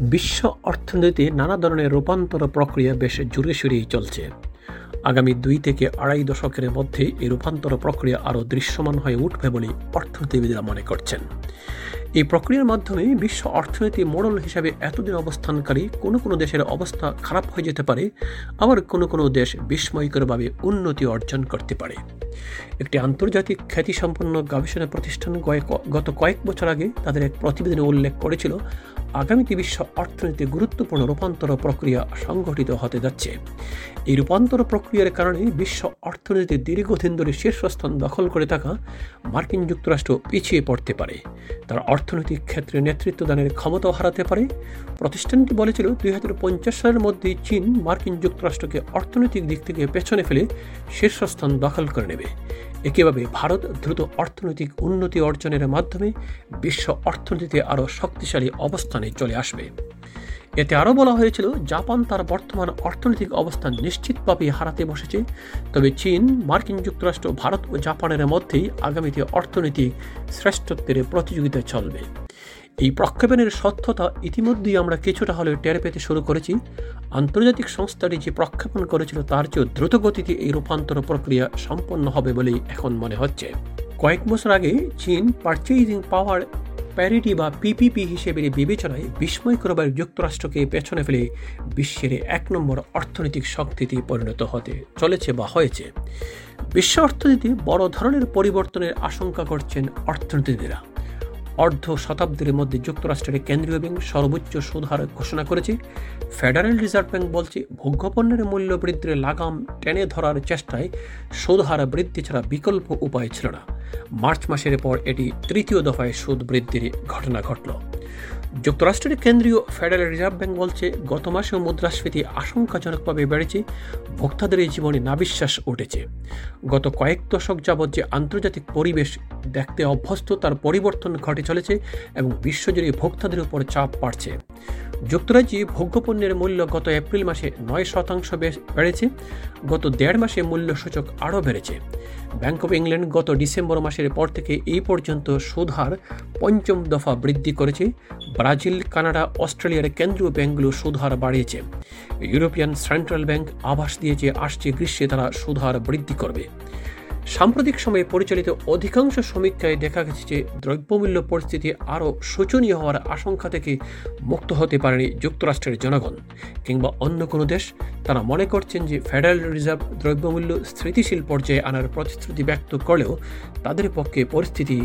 বিশ্ব অর্থনীতিতে নানা ধরনের রূপান্তর প্রক্রিয়া বেশ জোরে সোরেই চলছে। আগামী দুই থেকে আড়াই দশকের মধ্যে এই রূপান্তর প্রক্রিয়া আরও দৃশ্যমান হয়ে উঠবে বলে অর্থনীতিবিদরা মনে করছেন। এই প্রক্রিয়ার মাধ্যমে বিশ্ব অর্থনীতি মডেল হিসাবে এতদিন অবস্থানকারী কোনো কোনো দেশের অবস্থা খারাপ হয়ে যেতে পারে, আবার কোনো কোনো দেশ বিস্ময়করভাবে উন্নতি অর্জন করতে পারে। একটি আন্তর্জাতিক খ্যাতিসম্পন্ন গবেষণা প্রতিষ্ঠান গত কয়েক বছর আগে তাদের এক প্রতিবেদনে উল্লেখ করেছিল আগামীতে বিশ্ব অর্থনীতি গুরুত্বপূর্ণ রূপান্তর প্রক্রিয়া সংঘটিত হতে যাচ্ছে। এই রূপান্তর প্রক্রিয়ার কারণে বিশ্ব অর্থনীতি দীর্ঘদিন ধরে শীর্ষস্থান দখল করে থাকা মার্কিন যুক্তরাষ্ট্র পিছিয়ে পড়তে পারে। তার অর্থনৈতিক ক্ষেত্রে নেতৃত্ব দানের ক্ষমতাও হারাতে পারে। প্রতিষ্ঠানটি বলেছিল দুই হাজার পঞ্চাশ সালের মধ্যে চীন মার্কিন যুক্তরাষ্ট্রকে অর্থনৈতিক দিক থেকে পেছনে ফেলে শীর্ষস্থান দখল করে নেবে। একইভাবে ভারত দ্রুত অর্থনৈতিক উন্নতি অর্জনের মাধ্যমে বিশ্ব অর্থনীতিতে আরও শক্তিশালী অবস্থানে চলে আসবে। এতে আরও বলা হয়েছিল, জাপান তার বর্তমান অর্থনৈতিক অবস্থান নিশ্চিতভাবে হারাতে বসেছে। তবে চীন, মার্কিন যুক্তরাষ্ট্র, ভারত ও জাপানের মধ্যেই আগামীতে অর্থনৈতিক শ্রেষ্ঠত্বের প্রতিযোগিতা চলবে। এই প্রক্ষেপণের সত্যতা ইতিমধ্যেই আমরা কিছুটা হলেও টের পেতে শুরু করেছি। আন্তর্জাতিক সংস্থাটি যে প্রক্ষেপণ করেছিল তার চেয়েও দ্রুতগতিতে এই রূপান্তর প্রক্রিয়া সম্পন্ন হবে বলেই এখন মনে হচ্ছে। কয়েক বছর আগে চীন পারচেজিং পাওয়ার প্যারিটি বা পিপিপি হিসেবে বিবেচনায় বিস্ময়করবার যুক্তরাষ্ট্রকে পেছনে ফেলে বিশ্বের এক নম্বর অর্থনৈতিক শক্তিতে পরিণত হতে চলেছে বা হয়েছে। বিশ্ব অর্থনীতি বড় ধরনের পরিবর্তনের আশঙ্কা করছেন অর্থনীতিবিদরা। অর্ধ শতাব্দীর মধ্যে যুক্তরাষ্ট্রের কেন্দ্রীয় ব্যাংক সর্বোচ্চ সুদহার ঘোষণা করেছে। ফেডারেল রিজার্ভ ব্যাংক বলছে, ভোগ্যপণ্যের মূল্য বৃদ্ধির লাগাম টেনে ধরার চেষ্টায় সুদহার বৃদ্ধি ছাড়া বিকল্প উপায় ছিল না। মার্চ মাসের পর এটি তৃতীয় দফায় সুদ বৃদ্ধির ঘটনা ঘটল। যুক্তরাষ্ট্রের কেন্দ্রীয় ফেডারেল রিজার্ভ ব্যাংক বলছে, গত মাসেও মুদ্রাস্ফীতি আশঙ্কাজনকভাবে বেড়েছে, ভোক্তাদের এই জীবনে নাবিশ্বাস উঠেছে। গত কয়েক দশক যাবৎ যে আন্তর্জাতিক পরিবেশ দেখতে অভ্যস্ত, তার পরিবর্তন ঘটে চলেছে এবং বিশ্বজুড়ে ভোক্তাদের উপর চাপ বাড়ছে। যুক্তরাজ্যে ভোগ্যপণ্যের মূল্য গত এপ্রিল মাসে নয় শতাংশ বেড়েছে, গত দেড় মাসে মূল্য সূচক আরও বেড়েছে। ব্যাংক অব ইংল্যান্ড গত ডিসেম্বর মাসের পর থেকে এই পর্যন্ত সুদহার পঞ্চম দফা বৃদ্ধি করেছে। ব্রাজিল, কানাডা, অস্ট্রেলিয়ার কেন্দ্রীয় ব্যাংকগুলো সুদহার বাড়িয়েছে। ইউরোপিয়ান সেন্ট্রাল ব্যাংক আভাস দিয়েছে, আসছে গ্রীষ্মে তারা সুদহার বৃদ্ধি করবে। সাম্প্রতিক সময়ে পরিচালিত অধিকাংশ সমীক্ষায় দেখা গেছে যে দ্রব্যমূল্য পরিস্থিতি আরও শোচনীয় হওয়ার আশঙ্কা থেকে মুক্ত হতে পারেনি যুক্তরাষ্ট্রের জনগণ কিংবা অন্য কোনো দেশ। তারা মনে করছেন যে ফেডারেল রিজার্ভ দ্রব্যমূল্য স্থিতিশীল পর্যায়ে আনার প্রতিশ্রুতি ব্যক্ত করলেও তাদের পক্ষে পরিস্থিতি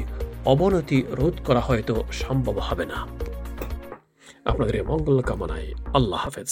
অবনতি রোধ করা হয়তো সম্ভব হবে না। আপনাদের মঙ্গল কামনায় আল্লাহ হাফেজ।